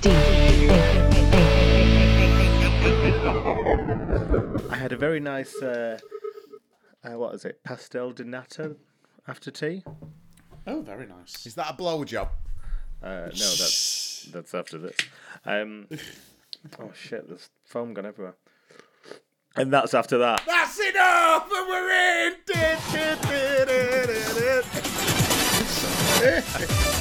D I had a very nice, uh, uh, what is it, pastel de nata after tea. Oh, very nice. Is that a blowjob? Uh, no, that's that's after this. Um, oh shit, there's foam gone everywhere. And that's after that. That's enough, and we're in.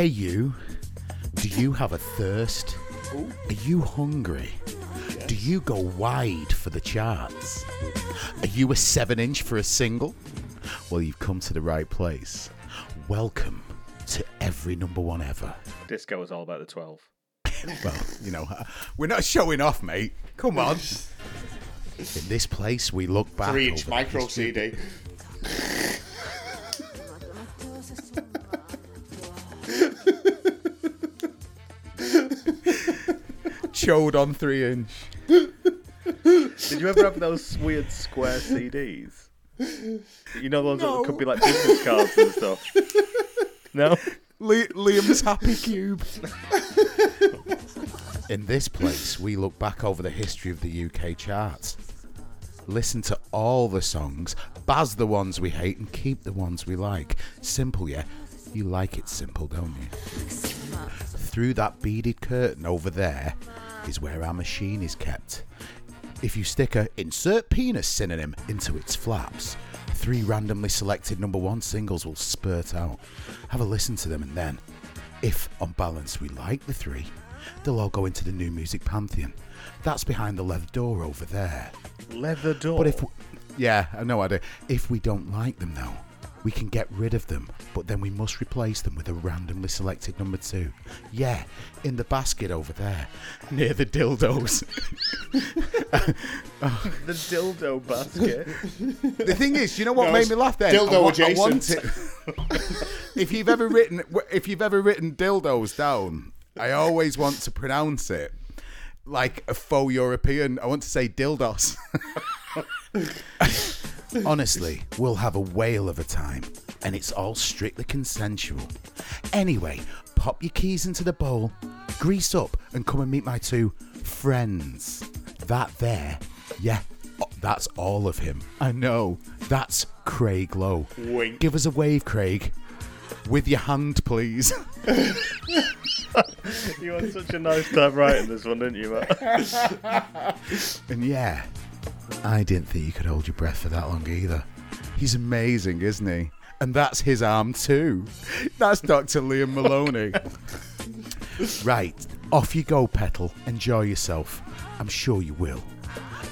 Hey, you. Do you have a thirst? Are you hungry? Do you go wide for the charts? Are you a seven inch for a single? Well, you've come to the right place. Welcome to every number one ever. Disco was all about the 12. Well, you know, we're not showing off, mate. Come on. In this place, we look back. Three inch micro CD. Chode on three inch. Did you ever have those weird square CDs? You know, the ones that could be like business cards and stuff. No? Li- Liam's Happy Cube. In this place, we look back over the history of the UK charts. Listen to all the songs, buzz the ones we hate, and keep the ones we like. Simple, yeah? You like it simple, don't you? Through that beaded curtain over there is where our machine is kept. If you stick a insert penis synonym into its flaps, three randomly selected number one singles will spurt out. Have a listen to them and then, if on balance we like the three, they'll all go into the new music pantheon. That's behind the leather door over there. Leather door. But if, yeah, I know idea. If we don't like them though, we can get rid of them, but then we must replace them with a randomly selected number two. Yeah, in the basket over there, near the dildos. Oh. the dildo basket. the thing is, you know what No, made me laugh then? dildo I wa- I want adjacent. if you've ever written, if you've ever written dildos down, I always want to pronounce it like a faux European. I want to say dildos. Honestly, we'll have a whale of a time, and it's all strictly consensual. Anyway, pop your keys into the bowl, grease up, and come and meet my two friends. That there, yeah, oh, that's all of him. I know, that's Craig Lowe. Wink. Give us a wave, Craig. With your hand, please. you had such a nice time writing this one, didn't you, Matt? And yeah, I didn't think you could hold your breath for that long either. He's amazing, isn't he? And that's his arm too. That's Dr. Liam Maloney. right, off you go, Petal. Enjoy yourself. I'm sure you will.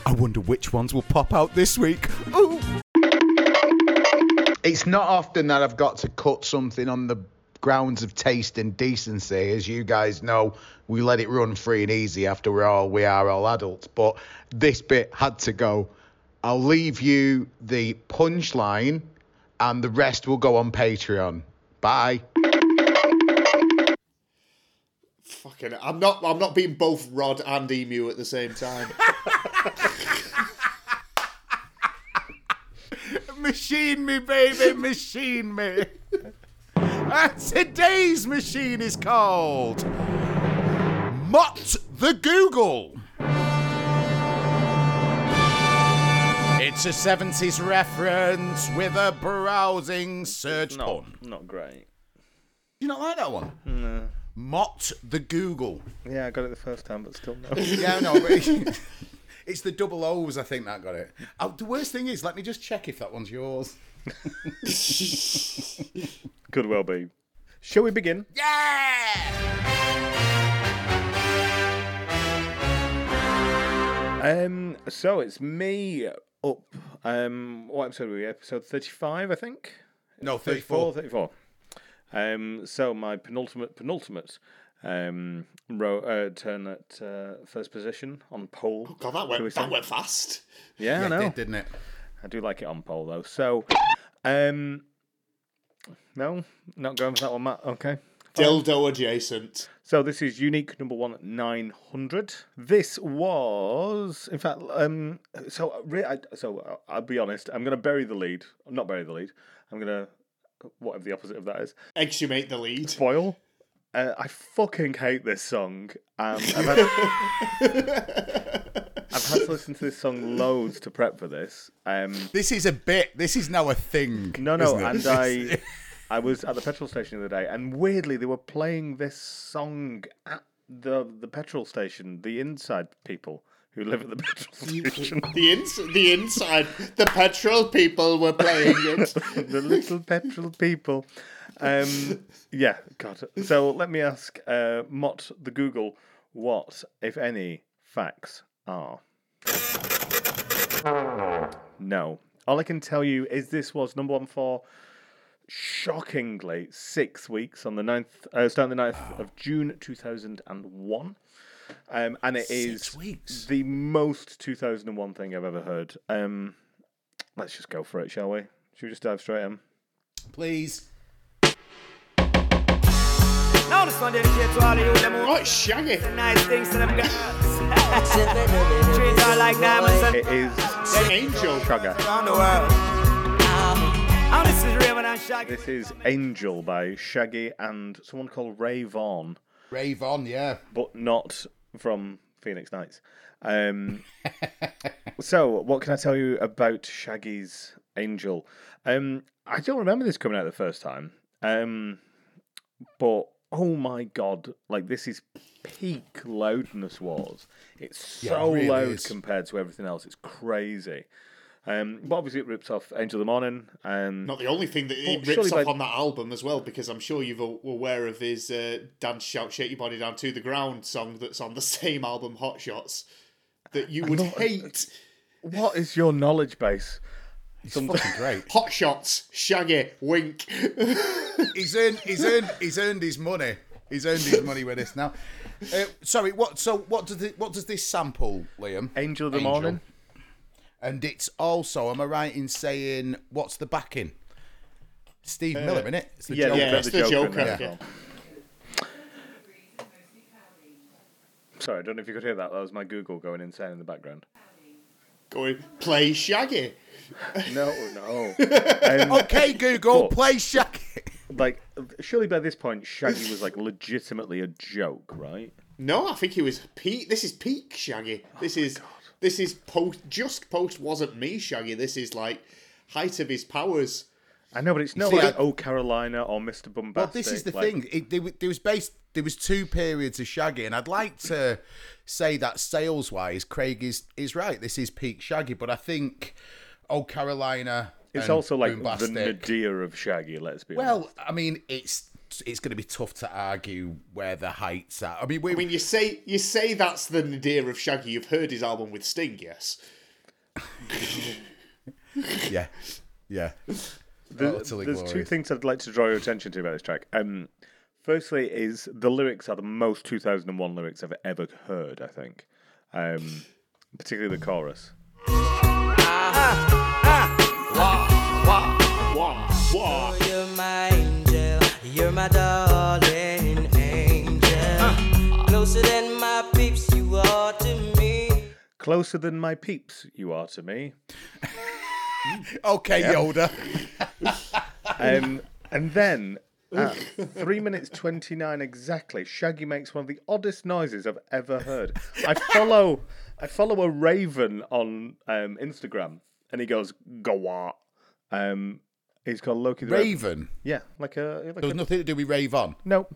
I wonder which ones will pop out this week. Ooh. It's not often that I've got to cut something on the grounds of taste and decency. As you guys know, we let it run free and easy after we're all we are all adults. But this bit had to go. I'll leave you the punchline and the rest will go on Patreon. Bye. Fucking, I'm not. I'm not being both Rod and Emu at the same time. Machine me, baby, machine me. And today's machine is called Mott the Google. It's a 70s reference with a browsing search No, pun. not great. You not like that one? No. Mott the Google. Yeah, I got it the first time, but still no. Yeah, no, but it's the double O's, I think, that got it. Oh, the worst thing is, let me just check if that one's yours. Could well be. Shall we begin? Yeah! Um, so it's me up. Um, what episode are we? Episode thirty-five, I think. No, 34. 34. Um, so my penultimate, penultimate, um, row, uh, turn at uh, first position on pole. Oh God, that shall we went. That went fast. Yeah, I know. it did, didn't it? I do like it on pole though. So, um, No, not going for that one, Matt. Okay. Dildo adjacent. So this is unique number one nine hundred. This was, in fact, um. So re- I, so uh, I'll be honest. I'm going to bury the lead. Not bury the lead. I'm going to whatever the opposite of that is. Exhumate the lead. Spoil. Uh, I fucking hate this song. Um, I've, had, I've had to listen to this song loads to prep for this. Um, This is a bit. This is now a thing. no, no, isn't it? and I, I was at the petrol station the other day, and weirdly they were playing this song at the the petrol station. The inside people who live at the petrol station, The ins- the inside, the petrol people were playing it. the little petrol people. Um, yeah, God. So let me ask uh, Mott the Google what, if any, facts are. No. All I can tell you is this was number one for shockingly six weeks on the 9th, uh, starting the 9th of June 2001. Um, and it is Six weeks. the most 2001 thing I've ever heard. Um, let's just go for it, shall we? Should we just dive straight in? Please. Now this one dedicated to all of you them Oh, it's Shaggy. nice things to them girls. Treat her like diamonds and It is Angel. Sugar. around the world. Now this is Rayvon and Shaggy. This is Angel by Shaggy and someone called Rayvon, Rave on, yeah. but not from Phoenix Nights. Um, so, what can I tell you about Shaggy's Angel? Um, I don't remember this coming out the first time, um, but oh my god, like this is peak loudness wars. It's Yeah, it so really loud is. compared to everything else. It's crazy. Um, but obviously, it rips off Angel of the Morning. Um, Not the only thing that he Well, rips off by- on that album as well, because I'm sure you're aware of his uh, "Dance, Shout, Shake Your Body Down to the Ground" song that's on the same album, Hot Shots, that you would hate. what is your knowledge base? He's fucking great. Hot Shots, Shaggy, Wink. he's earned. He's earned. He's earned his money. He's earned his money with this now. Uh, sorry. What? So what does it, What does this sample, Liam? Angel of the Angel. Morning. And it's also. Am I right in saying what's the backing? Steve Miller, innit? It's the Yeah, Joker. Yeah, it's the Joker, in yeah. there as well. Sorry, I don't know if you could hear that. That was my Google going insane in the background. Going, play Shaggy. No, no. Um, Okay, Google, But- play Shaggy. Like, surely by this point, Shaggy was like legitimately a joke, right? No, I think he was peak. This is peak Shaggy. Oh this is this is post. Just post wasn't me Shaggy. This is like height of his powers. I know, but it's not See, like I- Oh Carolina or Mr. Boombastic. Well, this is the like- thing. It, there, there was based. There was two periods of Shaggy, and I'd like to say that sales wise, Craig is is right. This is peak Shaggy, but I think Oh Carolina. It's and also like the Boombastic- nadir of Shaggy. Let's be honest. Well, I mean, it's it's going to be tough to argue where the heights are. I mean, we, I mean, you say you say that's the nadir of Shaggy. You've heard his album with Sting, yes? yeah, yeah. There- Utterly there's two things I'd like to draw your attention to about this track. Um, firstly, is the lyrics are the most 2001 lyrics I've ever heard. I think, um, particularly the chorus. You're my angel, you're my darling angel. Closer than my peeps, you are to me. Closer than my peeps, you are to me. Okay, Yoda. Um, and then at three minutes twenty nine exactly, Shaggy makes one of the oddest noises I've ever heard. I follow I follow a raven on um, Instagram, and he goes "Gawat." Um, he's called Loki the Raven. Raven. Yeah, like a like There was a, nothing to do with Rave On. no,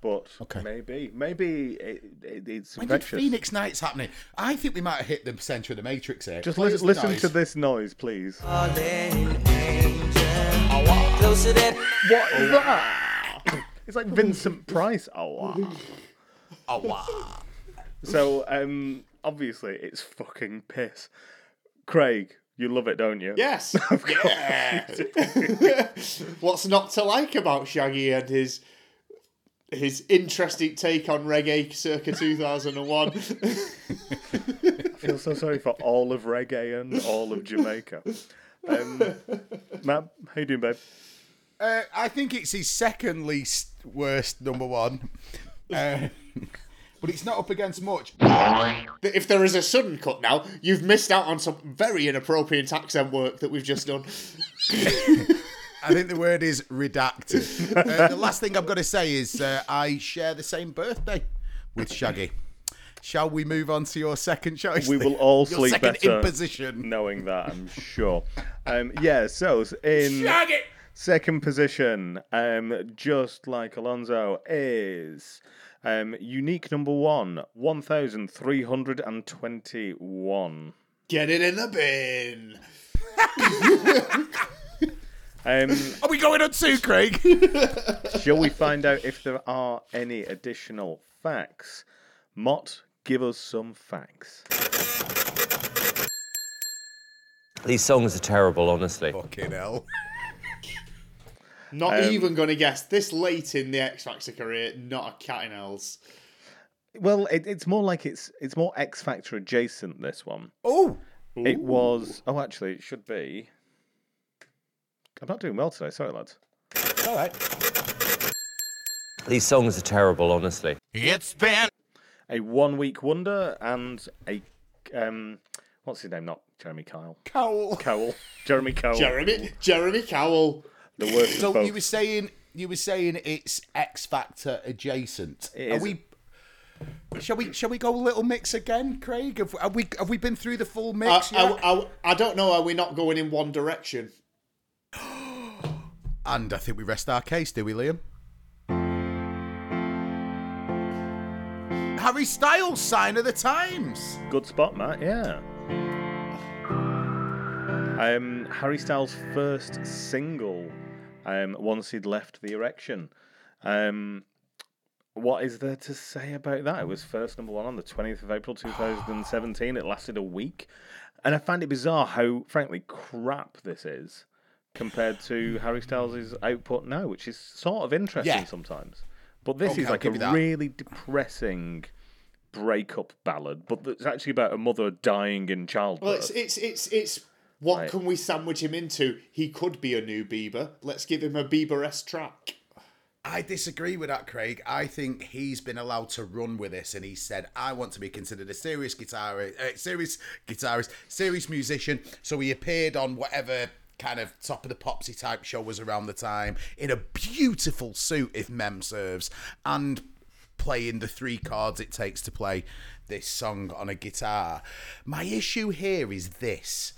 but Okay. maybe maybe it, it, it's When did. Phoenix Nights happening? I think we might have hit the centre of the Matrix here. Just Play listen, listen noise. to this noise, please. Darling angel. Closer than What is that? It's like Vincent Price. Oh, wow. Oh, wow. So, um, obviously, it's fucking piss. Craig, you love it, don't you? Yes. yeah. What's not to like about Shaggy and his his interesting take on reggae circa 2001? I feel so sorry for all of reggae and all of Jamaica. Um, Matt, how you doing, babe? Uh, I think it's his second least worst number one. Uh, but it's not up against much. If there is a sudden cut now, you've missed out on some very inappropriate accent work that we've just done. I think the word is redacted. Uh, the last thing I've got to say is uh, I share the same birthday with Shaggy. Shall we move on to your second choice? We will all your sleep second better imposition. knowing that. I'm sure. Um, yeah. So in Shaggy. second position, um, just like Alonso, is um, unique number one, one thousand three hundred and twenty-one. Get it in the bin. Um, Are we going on two, Craig? shall we find out if there are any additional facts? Mott, give us some facts. These songs are terrible, honestly. Fucking hell. Not Um, even going to guess. This late in the X Factor career, not a cat in else. Well, it, it's more like it's it's more X Factor adjacent. This one. Oh, It was. Oh, actually, it should be. I'm not doing well today. Sorry, lads. all right. These songs are terrible, honestly. It's been A one-week wonder and a um, what's his name? Not Jeremy Kyle. Cowl. Cowell. Jeremy Cowell. Jeremy Jeremy Cowell. The worst So you were saying you were saying it's X Factor adjacent. It Are is. we? Shall we? Shall we go a little mix again, Craig? Have, have we? Have we been through the full I, mix yet? I, I, I don't know. Are we not going in one direction? and I think we rest our case, do we, Liam? Harry Styles, sign of the times. Good spot, Matt. Yeah. Um, Harry Styles' first single, um, once he'd left the erection. Um, what is there to say about that? It was first number one on the 20th of April 2017. It lasted a week. And I find it bizarre how, frankly, crap this is compared to Harry Styles' output now, which is sort of interesting Yeah. sometimes. But this Okay, is like a give you that. really depressing breakup ballad, but it's actually about a mother dying in childbirth. Well, it's it's it's it's what Right. can we sandwich him into? He could be a new Bieber. Let's give him a Bieber-esque track. I disagree with that, Craig. I think he's been allowed to run with this, and he said, "I want to be considered a serious guitarist, uh, serious guitarist, serious musician." So he appeared on whatever kind of top of the popsy type show was around the time in a beautiful suit, if mem serves, and playing the three chords it takes to play this song on a guitar. My issue here is this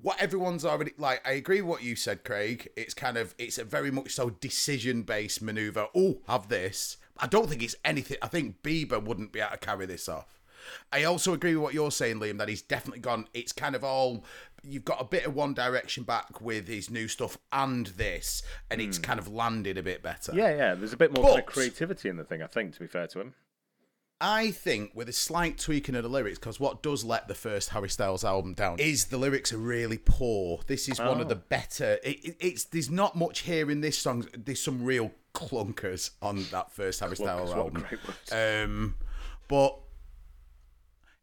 what everyone's already like i agree with what you said craig. It's kind of it's a very much so decision based maneuver. Oh have this. I don't think it's anything i think bieber wouldn't be able to carry this off. I also agree with what you're saying liam that he's definitely gone it's kind of all you've got a bit of one direction back with his new stuff and this and it's hmm. kind of landed a bit better. Yeah, yeah. There's a bit more kind of creativity in the thing, I think, to be fair to him. I think with a slight tweaking of the lyrics, because what does let the first Harry Styles album down is the lyrics are really poor. This is one of the better. It, it, it's there's not much here in this song. There's some real clunkers on that first Harry Styles album. Um, but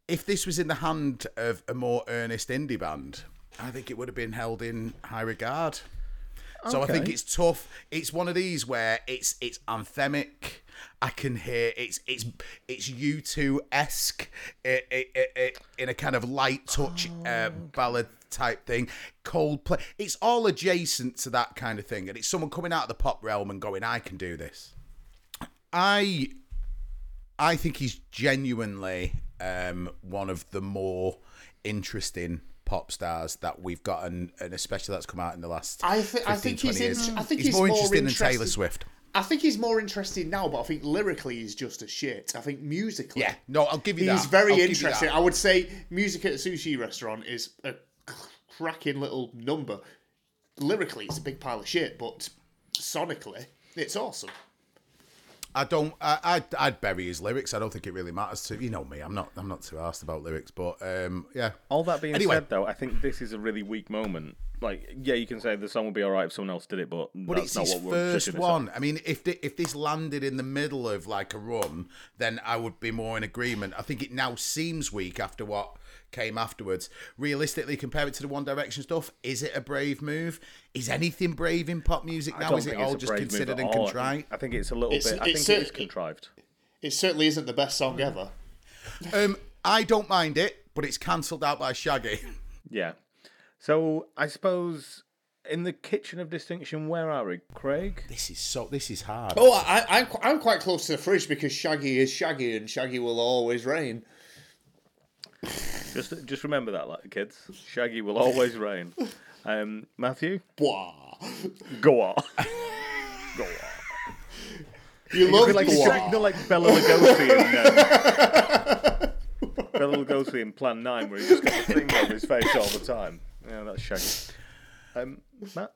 if this was in the hand of a more earnest indie band, I think it would have been held in high regard. So I think it's tough. It's one of these where it's it's anthemic. I can hear it's it's it's U two esque in a kind of light touch uh, ballad type thing. Coldplay. It's all adjacent to that kind of thing, and it's someone coming out of the pop realm and going, "I can do this." I I think he's genuinely um, one of the more interesting pop stars that we've got, and, and especially that's come out in the last. I I 15, think he's 20 years. in- I think he's, he's more more interesting than Taylor Swift. I think he's more interesting now, but I think lyrically he's just a shit. I think musically, Yeah, no, I'll give you he's that. He's very I'll interesting. I would say music at a sushi restaurant is a cracking little number. Lyrically, it's a big pile of shit, but sonically, it's awesome. I don't. I, I'd, I'd bury his lyrics. I don't think it really matters to you know me. I'm not. I'm not too asked about lyrics, but um, yeah. All that being Anyway. said, though, I think this is a really weak moment. Like, yeah, you can say the song would be all right if someone else did it, but, But it's not his what we're first on. one. I mean, if the, if this landed in the middle of like a run, then I would be more in agreement. I think it now seems weak after what came afterwards. Realistically, compare it to the One Direction stuff. Is it a brave move? Is anything brave in pop music now? Is it all just brave considered and all. contrite? I think it's a little It's- bit. I it's think it is cer- contrived. It certainly isn't the best song ever. Um, I don't mind it, but it's cancelled out by Shaggy. Yeah. So I suppose in the kitchen of distinction, where are we, Craig? This is so. This is hard. Oh, I, I'm, I'm quite close to the fridge because Shaggy is Shaggy and Shaggy will always reign. Just just remember that, like kids. Shaggy will always reign. Um, Matthew, Bwah. go on. go on. You love like Bwah. you know, like Bela Lugosi in uh, Bela Lugosi in Plan Nine, where he just got the thing over his face all the time. Yeah, that's Shaggy. Um, Matt,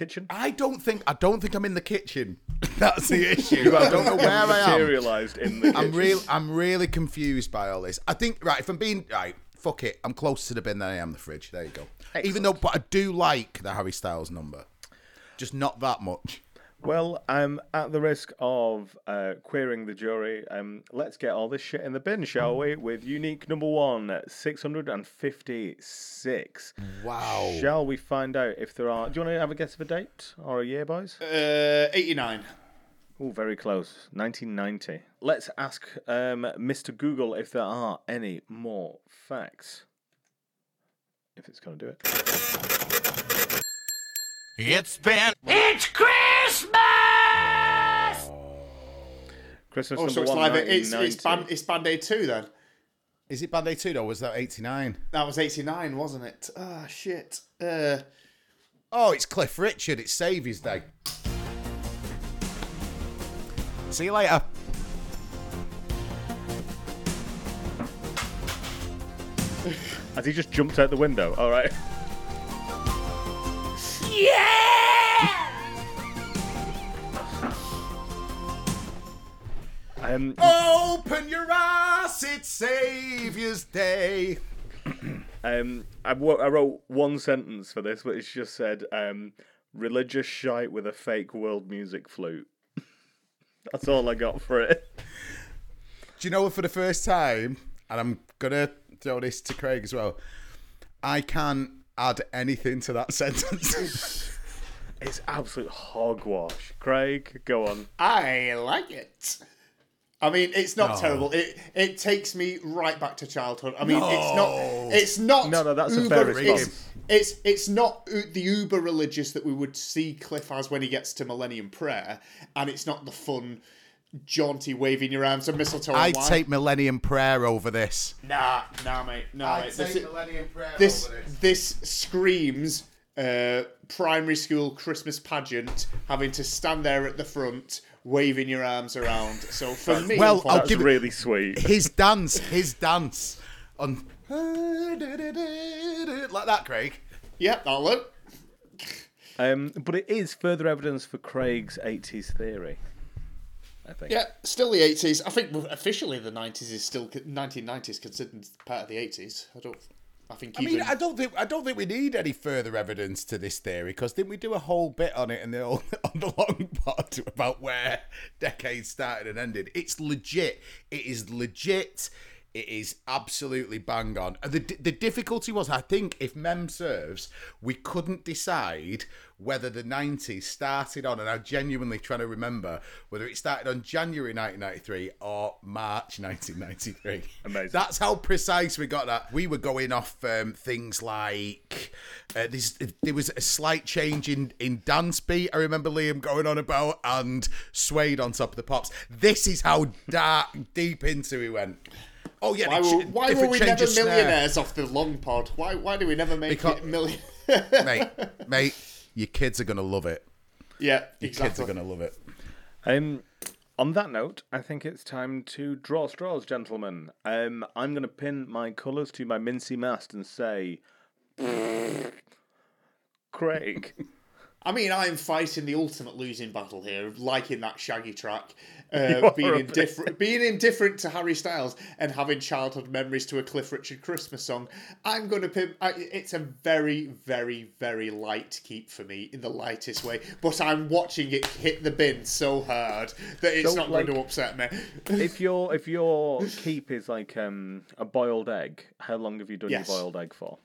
kitchen. I don't think. I don't think I'm in the kitchen. That's the issue. I don't know where I am. Materialized in the kitchen. I'm real. I'm really confused by all this. I think right. If I'm being right, fuck it. I'm closer to the bin than I am the fridge. There you go. Even though, but I do like the Harry Styles number, just not that much. Well, um, at the risk of uh, queering the jury, um, let's get all this shit in the bin, shall we? With unique number one, 656. Wow. Shall we find out if there are. Do you want to have a guess of a date or a year, boys? Uh, 89. Oh, very close. 1990. Let's ask um, Mr. Google if there are any more facts. If it's going to do it. It's been Christmas Oh, so it's live. It's, it's, band, it's Band Aid 2 then. Is it Band Aid 2 though? Was that 89? That was 89, wasn't it? Ah, shit. Uh, Oh, it's Cliff Richard. It's Saviour's Day. See you later. Has he just jumped out the window? All right. Yeah! Um, Open your eyes, it's Saviour's Day. um, I, wrote one sentence for this, but it's just said um, religious shite with a fake world music flute. That's all I got for it. Do you know what? For the first time, and I'm gonna throw this to Craig as well. I can't add anything to that sentence. It's absolute hogwash. Craig, go on. I like it. I mean, it's not terrible. It it takes me right back to childhood. I mean, it's not. It's not. No, no, that's a uber, fair response. It's, it's it's not the uber religious that we would see Cliff as when he gets to Millennium Prayer, and it's not the fun, jaunty waving your arms and mistletoe. I'd wine. take Millennium Prayer over this. nah, nah, mate, nah, mate. This, Millennium Prayer over this this screams uh, primary school Christmas pageant, having to stand there at the front waving your arms around. So for me, Well, I'll unfortunately- That's give it- really sweet. His dance, his dance on like that, Craig. yeah, that'll look. Um, but it is further evidence for Craig's 80s theory. I think. Yeah, still the eighties. I think officially the nineties is still nineteen nineties considered part of the eighties. I don't. I think I mean, I don't think I don't think we need any further evidence to this theory because didn't we do a whole bit on it in the old, on the long part about where decades started and ended? It's legit. It is legit. It is absolutely bang on. The the difficulty was, I think, if mem serves, we couldn't decide whether the 90s started on, and I'm genuinely trying to remember whether it started on January 1993 or March 1993. Amazing. That's how precise we got that. We were going off um, things like uh, this, there was a slight change in, in dance beat. I remember Liam going on about and swayed on top of the pops. This is how dark, deep into we went. Oh yeah, why the were, ch- why were we never of snare. millionaires off the long pod? Why why do we never make Because- it million? mate? Mate, your kids are gonna love it. yeah, Your exactly. kids are gonna love it. Um, on that note, I think it's time to draw straws, gentlemen. Um, I'm going to pin my colours to my mincy mast and say, Craig, I mean, I'm fighting the ultimate losing battle here of liking that Shaggy track, uh, being indifferent, being indifferent to Harry Styles, and having childhood memories to a Cliff Richard Christmas song. I'm going to pimp. I, it's a very, very, very light keep for me in the lightest way, but I'm watching it hit the bin so hard that it's So, not like- going to upset me. if your if your keep is like um, a boiled egg, how long have you done Yes. your boiled egg for?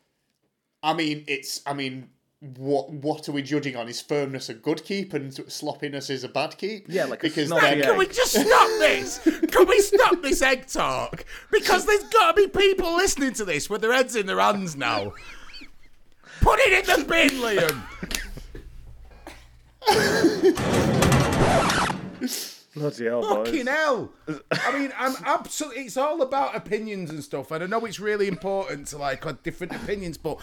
I mean, it's. I mean. What what are we judging on? Is firmness a good keep and sloppiness is a bad keep? Yeah, like because snotty then- Can we just stop this? Can we stop this egg talk? Because there's got to be people listening to this with their heads in their hands now. Put it in the bin, Liam. Bloody hell, boys. Fucking hell! I mean, I'm absolutely. It's all about opinions and stuff, and I know it's really important to like have different opinions. But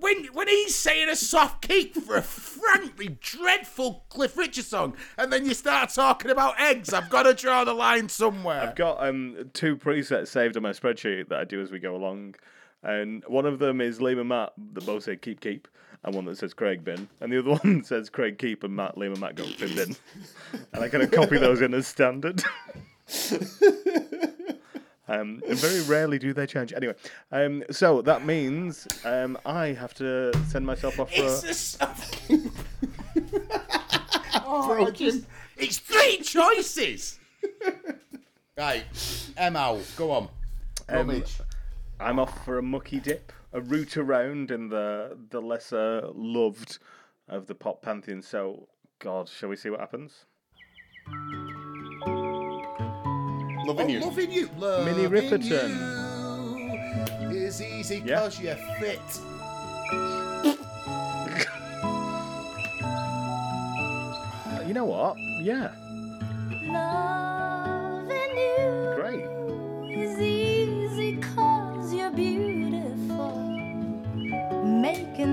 when when he's saying a soft keep for a frankly dreadful Cliff Richard song, and then you start talking about eggs, I've got to draw the line somewhere. I've got um, two presets saved on my spreadsheet that I do as we go along. And one of them is Liam and Matt that both say keep keep, and one that says Craig bin, and the other one says Craig keep and Matt Liam and Matt go bin bin. and I kind of copy those in as standard. um, and very rarely do they change. Anyway, um, so that means um, I have to send myself off for. It's A, a oh, just- it's three choices. right, Emma, go on. Um, Rummage. I'm off for a mucky dip, a route around in the the lesser loved of the pop pantheon. So, God, shall we see what happens? loving Oh, you. loving you. Minnie Loving Riperton. you is easy Yeah. because you're fit. You know what? Yeah, Loving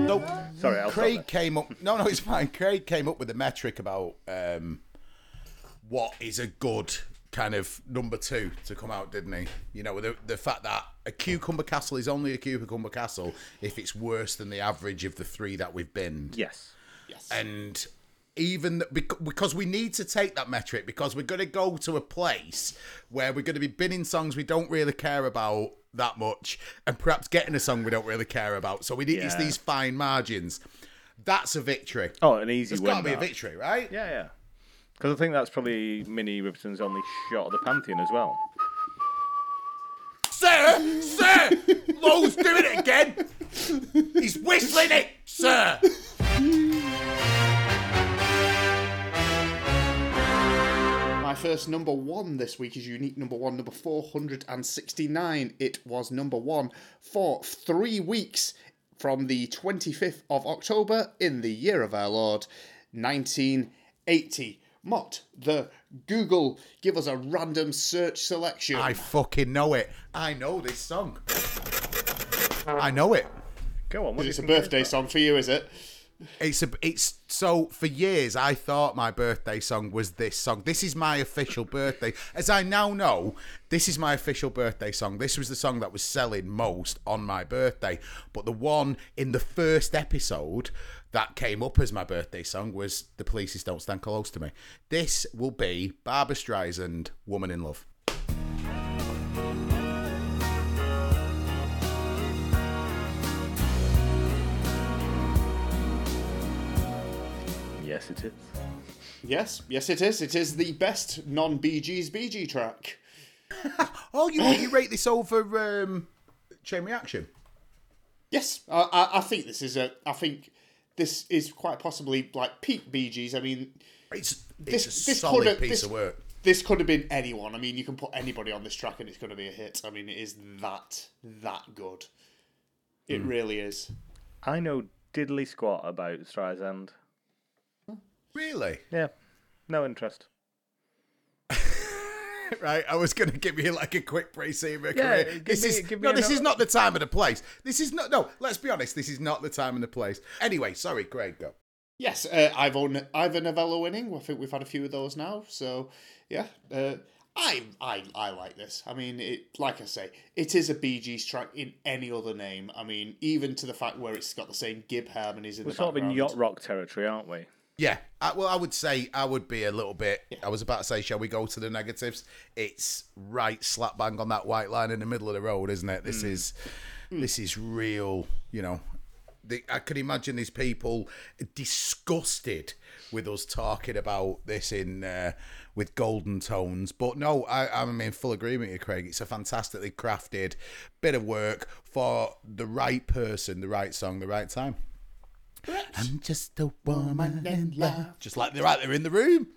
Nope. Sorry, I'll Craig came up. No, no, it's fine. Craig came up with a metric about um, what is a good kind of number two to come out, didn't he? You know, the the fact that a cucumber castle is only a cucumber castle if it's worse than the average of the three that we've been. Yes. Yes. And even th- because we need to take that metric because we're going to go to a place where we're going to be binning songs we don't really care about that much. And perhaps getting a song we don't really care about. So we need it's Yeah. these fine margins. That's a victory. Oh, an easy it's got to be a victory right? Yeah, yeah. Because I think that's probably Minnie Riperton's only shot at the pantheon as well. sir sir Lowe's doing it again. He's whistling it sir first number one this week is unique number one, number 469. It was number one for three weeks from the 25th of October in the year of our Lord, 1980. Mott, the Google, give us a random search selection. I fucking know it I know this song I know it Go on. What do you it's a think it is, birthday song for you, is it? It's a it's so for years I thought my birthday song was this song. This is my official birthday. As I now know, this is my official birthday song. This was the song that was selling most on my birthday. But the one in the first episode that came up as my birthday song was The Police's Don't Stand Close to Me. This will be Barbra Streisand, Woman in Love. Yes, it is. Yes, yes, it is. It is the best non Bee Gees track. Oh, you you rate this over um, Chain Reaction? Yes, I, I, I think this is a. I think this is quite possibly like peak Bee Gees. I mean, It's This- it's a this solid coulda- piece this- of work. this could have been anyone. I mean, you can put anybody on this track and it's going to be a hit. I mean, it is that that good. It really is. I know diddly squat about Streisand. Really? Yeah, no interest. right? I was going to give you like a quick pre-season Yeah, career. give This me- is give me no, this no- is not the time and the place. This is not. No, let's be honest. This is not the time and the place. Anyway, sorry, Craig. Go. Yes, uh, Ivor Ivor Novello winning. I think we've had a few of those now. So yeah, uh, I I I like this. I mean, it like I say, it is a Bee Gees track in any other name. I mean, even to the fact where it's got the same Gibb harmonies in We're the sort of in background. yacht rock territory, aren't we? Yeah, I, well, I would say I would be a little bit. I was about to say, shall we go to the negatives? It's right slap bang on that white line in the middle of the road, isn't it? This is this is real. You know, the, I could imagine these people disgusted with us talking about this in uh, with golden tones. But no, I, I'm in full agreement with you, Craig. It's a fantastically crafted bit of work for the right person, the right song, the right time. I'm just a woman in love. Just like they're right there in the room.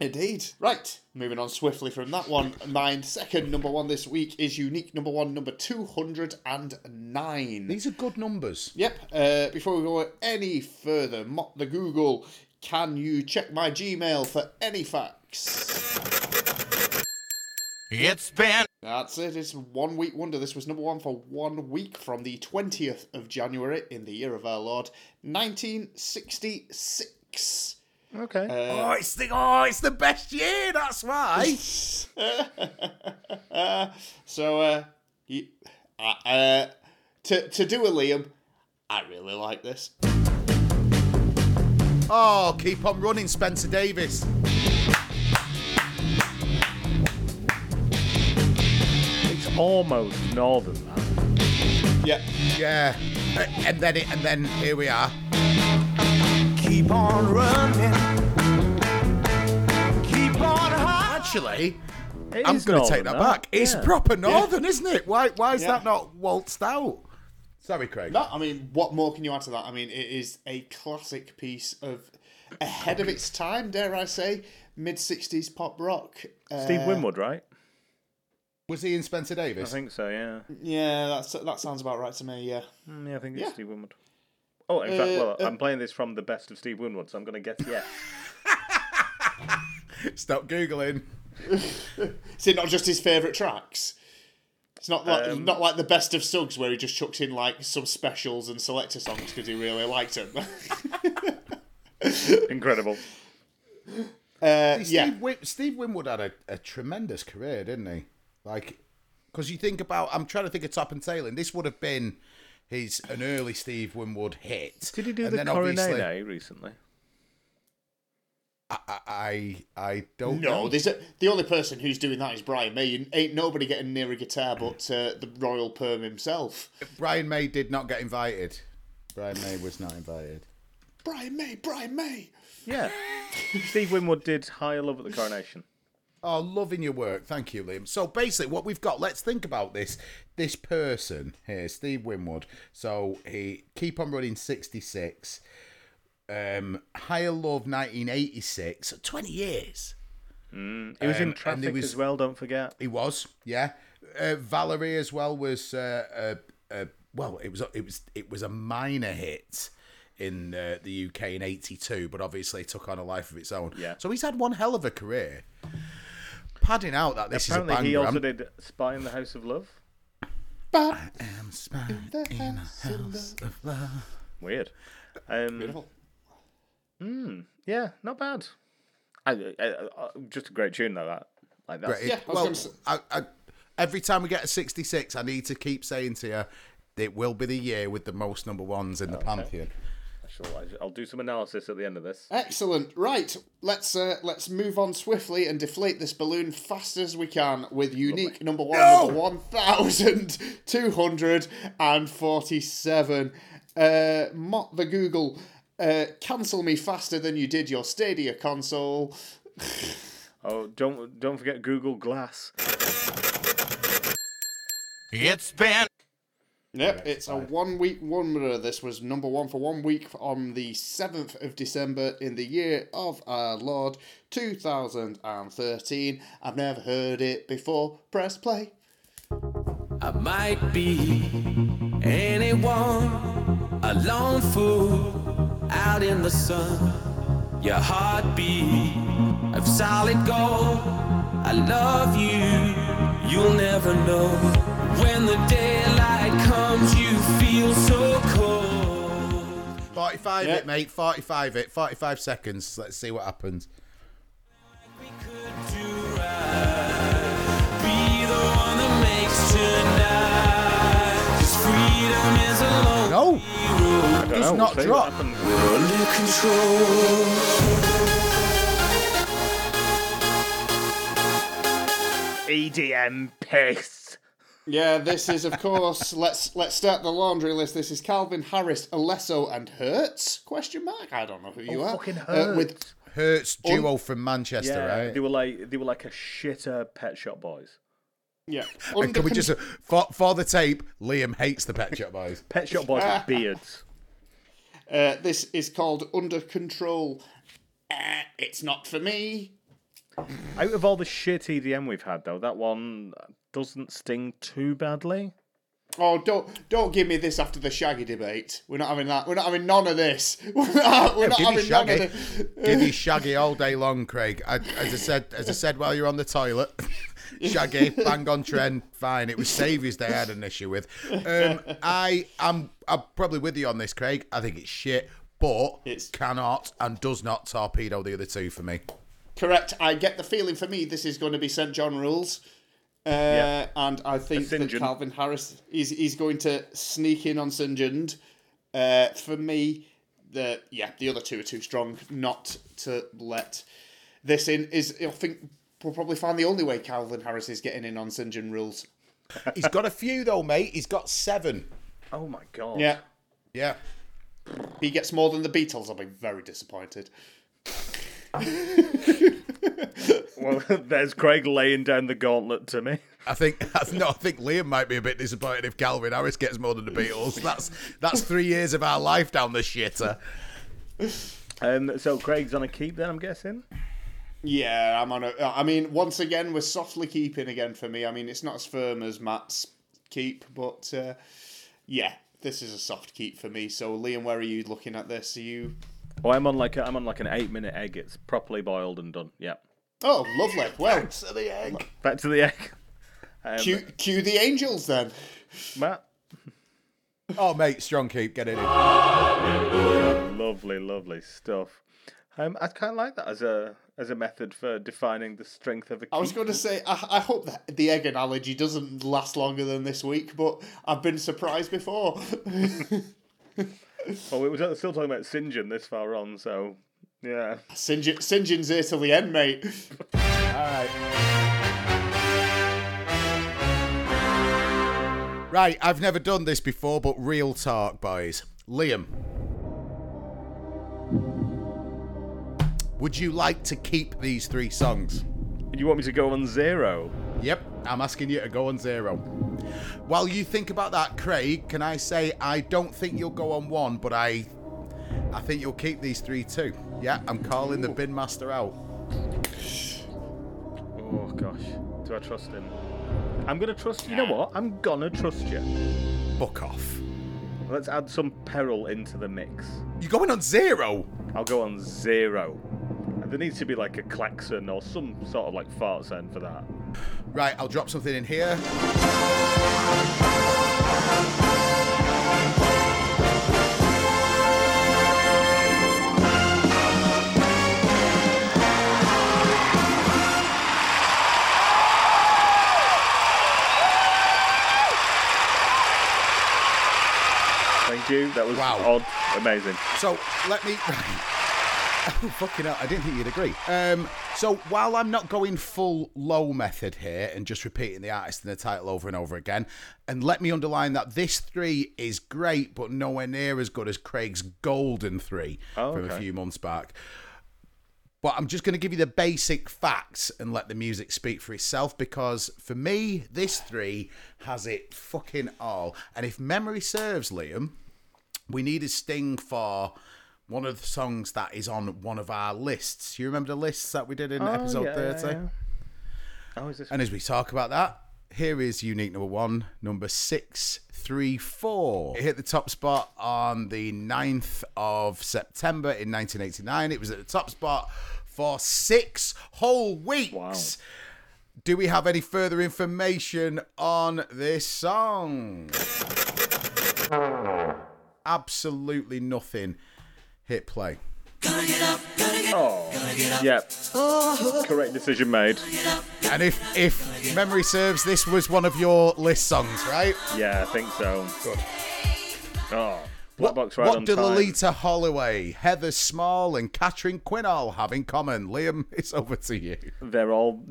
Indeed. Right. Moving on swiftly from that one. Mine second number one this week is unique number one, number 209. These are good numbers. Yep. Uh, before we go any further, Mott the Google, can you check my Gmail for any facts? It's been That's it. It's one week wonder. This was number one for one week from the 20th of January in the year of our Lord, 1966. Okay. oh, it's the oh, it's the best year. That's why. So, uh, you, uh, uh, to, to do a Liam, I really like this. oh, keep on running, Spencer Davis. Almost northern. That. Yeah. Yeah, Uh, and then it, and then here we are. Keep on running. Keep on high. Actually, It I'm going to take northern, that back. It's Yeah. proper northern, isn't it? Why why is Yeah. that not waltzed out? Sorry, Craig. No, I mean, what more can you add to that? I mean, it is a classic piece of ahead of its time, dare I say, mid 60s pop rock. Uh, Steve Winwood, right? Was he in Spencer Davis? I think so. Yeah. Yeah, that's that sounds about right to me, yeah. Mm, yeah, I think it's Yeah. Steve Winwood. Oh, in fact, well, uh, I'm playing this from the best of Steve Winwood, so I'm going to guess yes. Stop googling. Is it not just his favourite tracks? It's not like Um, not like the best of Suggs where he just chucks in like some specials and Selecter songs because he really liked them. Incredible. uh, Steve, yeah, Win- Steve Winwood had a, a tremendous career, didn't he? Like, because you think about, I'm trying to think of Top and Tail, and this would have been his an early Steve Winwood hit. Did he do and the then obviously- Coronation recently? I, I, I I don't no, know. there's a, the only person who's doing that is Brian May. And ain't nobody getting near a guitar but uh, the Royal Perm himself. Brian May did not get invited. Brian May was not invited. Brian May, Brian May. Yeah. Steve Winwood did Higher Love at the Coronation. Oh, loving your work. Thank you, Liam. So basically, what we've got, let's think about this. This person here, Steve Winwood. So he keep on running 66. Um, Higher Love 1986. 20 years. He was Um, in Traffic was- as well, don't forget. He was, yeah. Uh, Valerie as well was uh, uh, uh, well, it was it was it was a minor hit in uh, the UK in '82, but obviously took on a life of its own. Yeah. So he's had one hell of a career. Padding out that this Apparently, is a he banger. also I'm- did Spy in the House of Love. But I am spy in a house of love. Weird. Um, Beautiful. yeah, not bad. I, I, I, just a great tune though. That like that's Great. Yeah, well, I, I, every time we get a 66, I need to keep saying to you, it will be the year with the most number ones in the pantheon. Sure, I- I'll do some analysis at the end of this. Excellent. Right, let's uh, let's move on swiftly and deflate this balloon fast as we can with unique number one, number one thousand two hundred and forty-seven. Uh, Mott the Google. Uh, cancel me faster than you did your Stadia console. Oh, don't don't forget Google Glass. It's been Yep, it's a one week wonder. This was number one for one week on the 7th of December in the year of our Lord 2013. I've never heard it before. Press play. I might be anyone, a lone fool out in the sun. Your heartbeat of solid gold. I love you, you'll never know. When the daylight comes, you feel so cold. 45 Yeah. it, mate. 45 it. 45 seconds. Let's see what happens. We could do right. Be the one that makes tonight. 'Cause freedom is a No. road. I don't we'll not see what dropped. Under control. EDM piss. Yeah, this is of course. let's let's start the laundry list. This is Calvin Harris, Alesso, and Hurts? Question mark. I don't know who you Oh, are. fucking Uh, with Hurts. Hurts duo from Manchester, Yeah, right? they were like they were like a shitter Pet Shop Boys. yeah. And Under can we just for, for the tape? Liam hates the Pet Shop Boys. Pet Shop Boys with beards. Uh, this is called Under Control. Uh, it's not for me. Out of all the shit EDM we've had, though, that one doesn't sting too badly. Oh, don't don't give me this after the Shaggy debate. We're not having that. We're not having none of this. We're not, we're not Give you having none of Shaggy. this. Give you Shaggy all day long, Craig. I, as I said, as I said while you're on the toilet, Shaggy, bang on trend, fine. It was Saviour's they had an issue with. Um, I am I'm probably with you on this, Craig. I think it's shit, but It's- cannot and does not torpedo the other two for me. Correct. I get the feeling for me this is going to be St John rules. Uh, Yeah. And I think that Calvin Harris is he's going to sneak in on St John. Uh, for me, the yeah the other two are too strong not to let this in. Is I think we'll probably find the only way Calvin Harris is getting in on St John rules. He's got a few though, mate. He's got seven. Oh my god. Yeah, Yeah. he gets more than the Beatles. I'll be very disappointed. Well, there's Craig laying down the gauntlet to me. I think no, I think Liam might be a bit disappointed if Calvin Harris gets more than the Beatles. That's that's three years of our life down the shitter. Um, so Craig's on a keep then, I'm guessing. Yeah, I'm on a. I mean, once again, we're softly keeping again for me. I mean, it's not as firm as Matt's keep, but uh, yeah, this is a soft keep for me. So, Liam, where are you looking at this? Are you? Oh, I'm on like a, I'm on like an eight minute egg. It's properly boiled and done. Yeah. Oh, lovely. Well, To the egg. Back to the egg. Um, cue, cue the angels then. Matt. Oh mate, strong keep, get it in. Lovely, lovely stuff. Um, I kind of like that as a as a method for defining the strength of a keep. I was going to say, I, I hope that the egg analogy doesn't last longer than this week, but I've been surprised before. Well, we were still talking about St. John this far on, so yeah. St. John- St. John's here till the end, mate. All right. Right, I've never done this before, but real talk, boys. Liam. Would you like to keep these three songs? You want me to go on zero? Yep, I'm asking you to go on zero. While you think about that, Craig, can I say I don't think you'll go on one, but I I think you'll keep these three too. Yeah, I'm calling the bin master out. Oh gosh, do I trust him? I'm gonna trust. You know what? I'm gonna trust you. Fuck off. Let's add some peril into the mix. You're going on zero? I'll go on zero. There needs to be like a klaxon or some sort of like fart sound for that. Right, I'll drop something in here. Thank you. That was Wow. odd, amazing. So let me. Oh, fucking hell, I didn't think you'd agree. Um, so while I'm not going full low method here and just repeating the artist and the title over and over again, and let me underline that this three is great, but nowhere near as good as Craig's golden three Oh, from a few months back. But I'm just going to give you the basic facts and let the music speak for itself because for me, this three has it fucking all. And if memory serves, Liam, we need a sting for one of the songs that is on one of our lists. You remember the lists that we did in oh, episode yeah, yeah, 30? yeah. Oh, is this? And as we talk about that, here is unique number one, number 634. It hit the top spot on the 9th of September in 1989. It was at the top spot for six whole weeks. Do we have any further information on this song? Absolutely nothing. Hit play. Oh, yep. Correct decision made. And if if memory serves, this was one of your list songs, right? Yeah, I think so. Good. Oh, Black What, Box right what on do time. Loleatta Holloway, Heather Small, and Catherine Quinn all have in common? Liam, it's over to you. They're all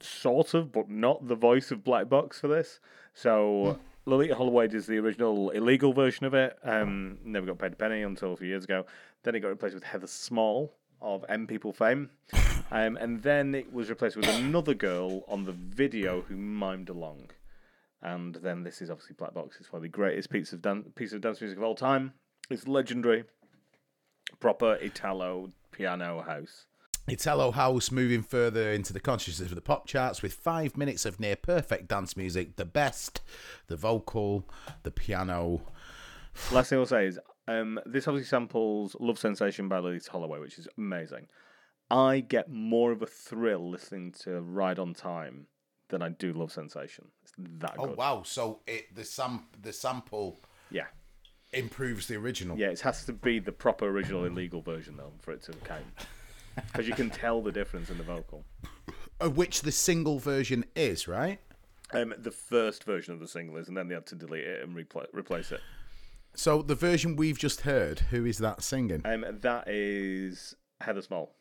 sort of, but not the voice of Black Box for this. So hmm. Loleatta Holloway does the original illegal version of it. Um, never got paid a penny until a few years ago. Then it got replaced with Heather Small of M People fame, um, and then it was replaced with another girl on the video who mimed along. And then this is obviously Black Box. It's one of the greatest piece of dan- piece of dance music of all time. It's legendary, proper Italo piano house. Italo House moving further into the consciousness of the pop charts with five minutes of near perfect dance music. The best, the vocal, the piano. Last thing I'll say is um, this obviously samples Love Sensation by Loleatta Holloway, which is amazing. I get more of a thrill listening to Ride on Time than I do Love Sensation. It's that Oh good. wow! So it the sam the sample Yeah. improves the original. Yeah, it has to be the proper original illegal version, though, for it to count. Because you can tell the difference in the vocal. Of which the single version is right. Um, the first version of the single is, and then they had to delete it and repla- replace it. So the version we've just heard, who is that singing? Um, that is Heather Small.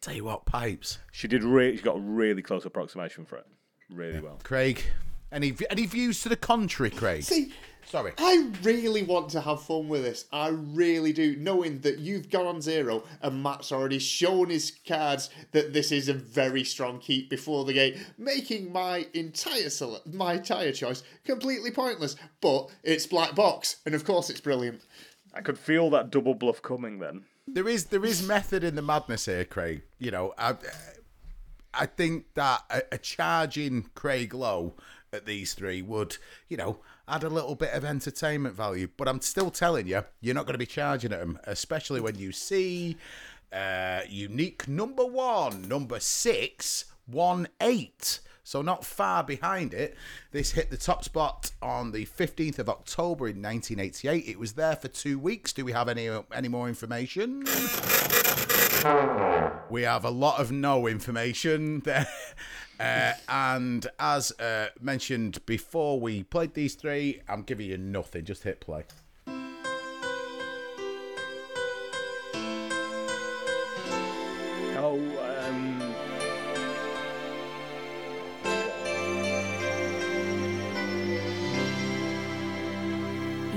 Tell you what, pipes. She did. Re- she got a really close approximation for it. Really well. Craig, any any views to the contrary, Craig? See, Sorry. I really want to have fun with this. I really do, knowing that you've gone on zero and Matt's already shown his cards that this is a very strong keep before the game, making my entire sele- my entire choice completely pointless. But it's black box, and of course it's brilliant. I could feel that double bluff coming then. There is there is method in the madness here, Craig. You know, I I think that a, a charging Craig Lowe at these three would, you know, add a little bit of entertainment value. But I'm still telling you, you're not going to be charging at them, especially when you see uh, unique number one, number six, one eight. So not far behind it. This hit the top spot on the 15th of October in 1988. It was there for two weeks. Do we have any any more information? We have a lot of no information there. Uh, and as uh, mentioned before we played these three, I'm giving you nothing. Just hit play. Oh, um,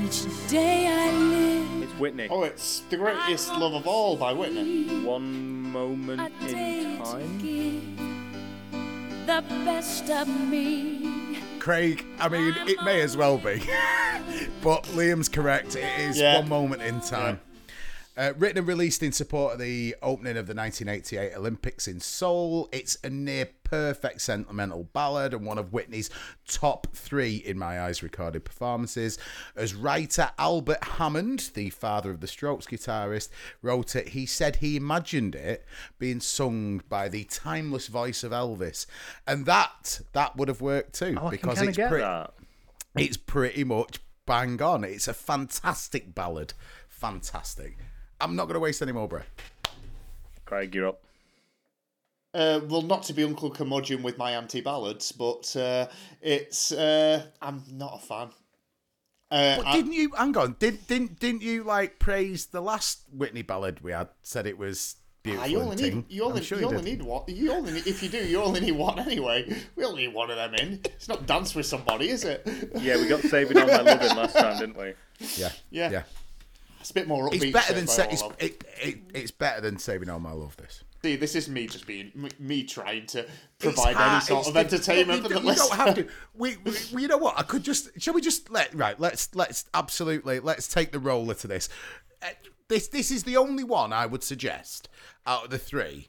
Each day I live it's Whitney. Oh, it's the greatest love of all by Whitney. One moment in time. Give the best of me. Craig, I mean, it may as well be. but Liam's correct. It is Yeah. one moment in time. Uh, written and released in support of the opening of the 1988 Olympics in Seoul, it's a near perfect sentimental ballad and one of Whitney's top three, in my eyes, recorded performances. As writer Albert Hammond, the father of the Strokes guitarist, wrote it, he said he imagined it being sung by the timeless voice of Elvis, and that that would have worked too Oh, because it's pretty it's pretty much bang on. It's a fantastic ballad. Fantastic. I'm not going to waste any more breath. Craig, you're up. Uh, well, not to be Uncle Curmudgeon with my anti ballads, but uh, it's. Uh, I'm not a fan. Uh, But didn't you? Hang on. Did, didn't didn't you like praise the last Whitney ballad we had? Said it was beautiful. You only and need you only, sure you, only need one. You only need, if you do you only need one anyway. We only need one of them in. It's not dance with somebody, is it? Yeah, we got saving on my loving last time, didn't we? Yeah, Yeah. yeah. It's a bit more upbeat. It's better than sa- it's, it, it, it's better than saving all my love. This. See, this is me just being me, me trying to provide any sort it's of the- entertainment you, for the you don't have to. We, we, we- you know what? I could just. Shall we just let right? Let's let's absolutely let's take the roller to this. Uh, this this is the only one I would suggest out of the three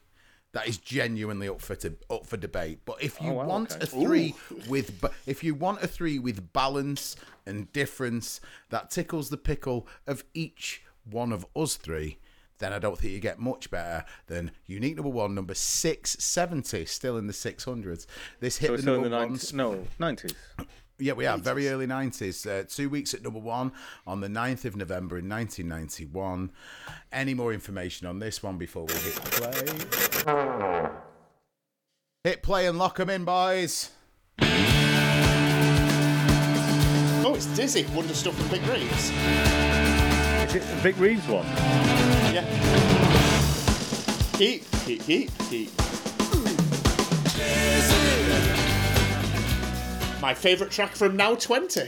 that is genuinely up for to, up for debate. But if you Oh, wow, want okay. a three with ba- if you want a three with balance and difference that tickles the pickle of each one of us three then I don't think you get much better than unique number one, number six seventy, still in the six hundreds. This hit So the it's still in number the one. 90s. No, 90s. Yeah, we are very early nineties. Uh, two weeks at number one on the 9th of November in nineteen ninety one. Any more information on this one before we hit play? Hit play and lock 'em in, boys. Oh, it's Dizzy, Wonder Stuff from Vic Reeves. Is it Vic Reeves one? Yeah. Keep, keep, keep, keep. My favourite track from Now 20.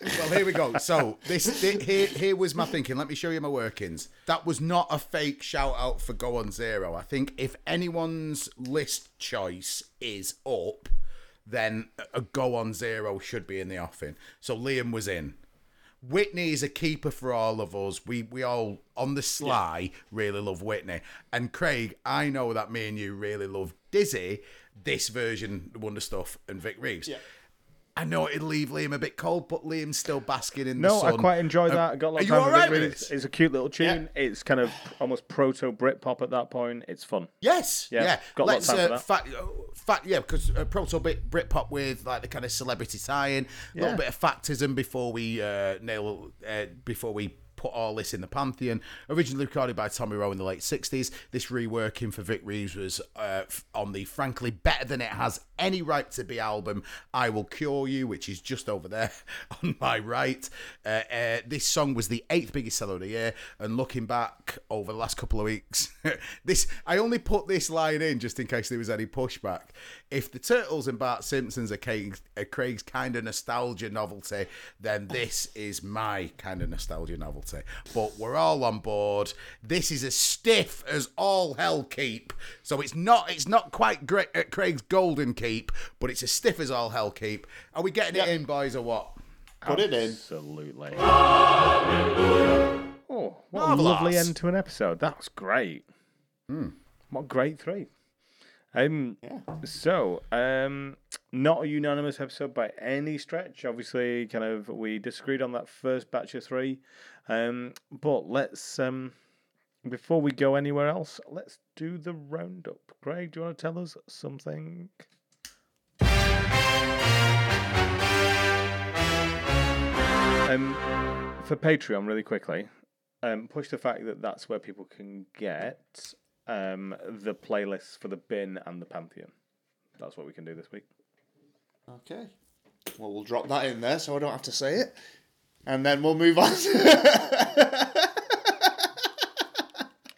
Well, here we go. So this, thi- here, here was my thinking. Let me show you my workings. That was not a fake shout out for Go on Zero. I think if anyone's list choice is up, then a Go on Zero should be in the offing. So Liam was in. Whitney is a keeper for all of us. We we all on the sly really love Whitney. And Craig, I know that me and you really love Dizzy, this version, the Wonder Stuff, and Vic Reeves. Yeah. I know it'd leave Liam a bit cold, but Liam's still basking in the sun. No. I quite enjoy Uh, that. I got a lot are of you time for right with this? It's a cute little tune. It's kind of almost proto Britpop at that point. It's fun. Yes, Yeah, yeah. got a lot of Let's time for uh, that. fact, fact, yeah, because uh, proto bit Britpop with like the kind of celebrity tie-in, a Yeah. little bit of factism before we uh, nail uh, before we put all this in the pantheon. Originally recorded by Tommy Roe in the late '60s, this reworking for Vic Reeves was uh, on the frankly better than it has any right to be album. I will cure you, which is just over there on my right. Uh, uh, this song was the eighth biggest seller of the year, and looking back over the last couple of weeks, this I only put this line in just in case there was any pushback. If the Turtles and Bart Simpsons are Craig's, are Craig's kind of nostalgia novelty, then this is my kind of nostalgia novelty. But we're all on board. This is as stiff as all hell keep. So it's not it's not quite Gre- uh, Craig's golden keep, but it's as stiff as all hell keep. Are we getting it in, boys, or what? Put it in. Absolutely. Oh, what a lovely end to an episode. That was great. What great three. Um, Yeah. So, um, not a unanimous episode by any stretch. Obviously, kind of we disagreed on that first batch of three. Um, but let's um, before we go anywhere else, let's do the roundup. Craig, do you want to tell us something? Um, for Patreon, really quickly, um, push the fact that that's where people can get um, the playlists for the bin and the Pantheon. That's what we can do this week. Okay. Well, we'll drop that in there so I don't have to say it. And then we'll move on.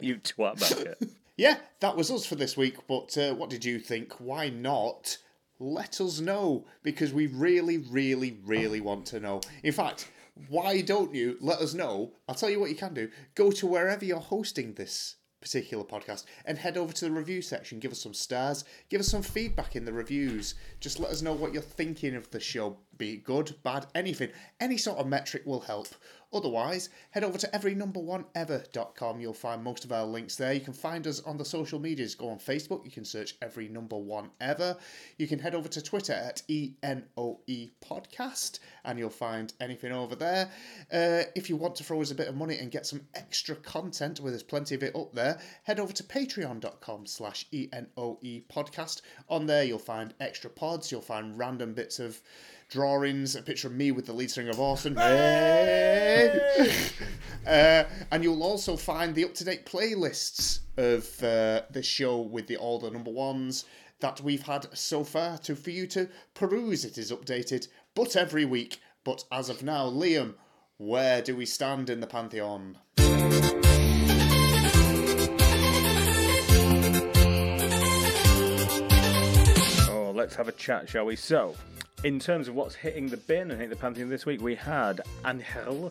You twat bucket. yeah, that was us for this week. But uh, what did you think? Why not? Let us know because we really, really, really want to know. In fact, why don't you let us know? I'll tell you what you can do. Go to wherever you're hosting this particular podcast and head over to the review section. Give us some stars. Give us some feedback in the reviews. Just let us know what you're thinking of the show. Be it good, bad, anything. Any sort of metric will help. Otherwise, head over to everynumber1ever.com. You'll find most of our links there. You can find us on the social medias. Go on Facebook. You can search Every Number One Ever. You can head over to Twitter at ENOE Podcast and you'll find anything over there. Uh, if you want to throw us a bit of money and get some extra content, where there's plenty of it up there, head over to patreon.com slash ENOE Podcast. On there, you'll find extra pods. You'll find random bits of drawings, a picture of me with the lead singer of Orson. Hey! uh, and you'll also find the up to date playlists of uh, this show with the all the number ones that we've had so far to for you to peruse. It is updated, but every week. But as of now, Liam, where do we stand in the pantheon? Oh, let's have a chat, shall we? So, in terms of what's hitting the bin and hitting the Pantheon this week, we had Angel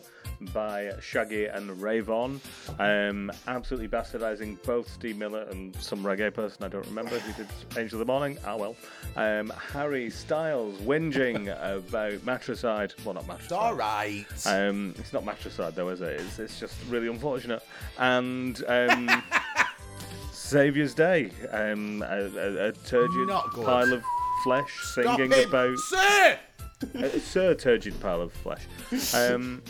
by Shaggy and Rayvon, um, absolutely bastardizing both Steve Miller and some reggae person I don't remember who did Angel of the Morning. Ah, well. Um, Harry Styles whinging about matricide. Well, not matricide. It's All right. Um, it's not matricide though, is it? It's, it's just really unfortunate. And um, Saviour's Day, um, a, a, a turgid pile of flesh singing about sir. a Sir Turgid Pile of Flesh. Um,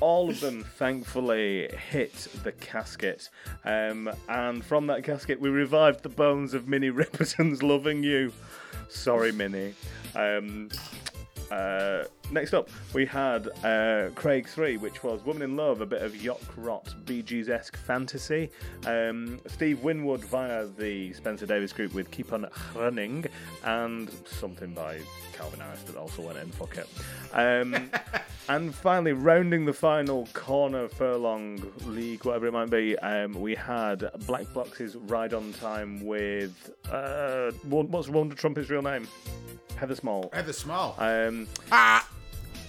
all of them thankfully hit the casket. Um, and from that casket, we revived the bones of Minnie Riperton's Loving You. Sorry, Minnie. Um, Uh, next up, we had uh, Craig 3, which was Woman in Love, a bit of yacht rot, Bee Gees esque fantasy. Um, Steve Winwood via the Spencer Davis group with Keep On Running, and something by Calvin Harris that also went in, fuck it. Um, and finally, rounding the final corner furlong league, whatever it might be, um, we had Black Box's Ride on Time with. Uh, what's Wanda Trumpet's real name? Heather Small. Heather Small. Um, ah!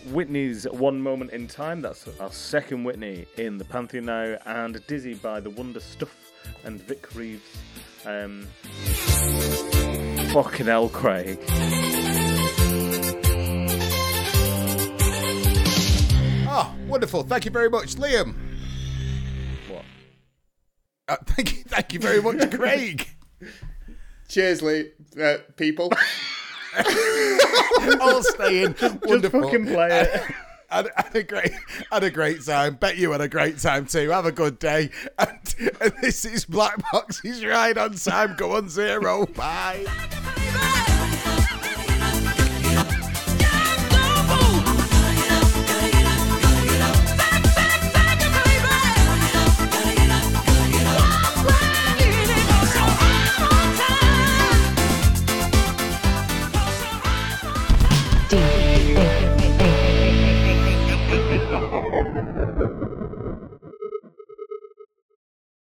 Whitney's One Moment in Time, that's our second Whitney in the Pantheon now, and Dizzy by The Wonder Stuff and Vic Reeves. Um, fucking hell, Craig. Oh, wonderful. Thank you very much, Liam. What? Uh, thank you, thank you very much, Craig. Cheers, Lee, uh, people. All staying. Wonderful. Just fucking play it. Had, had a great, had a great time. Bet you had a great time too. Have a good day. And, and this is Black Box's ride on time. Go on zero. Bye.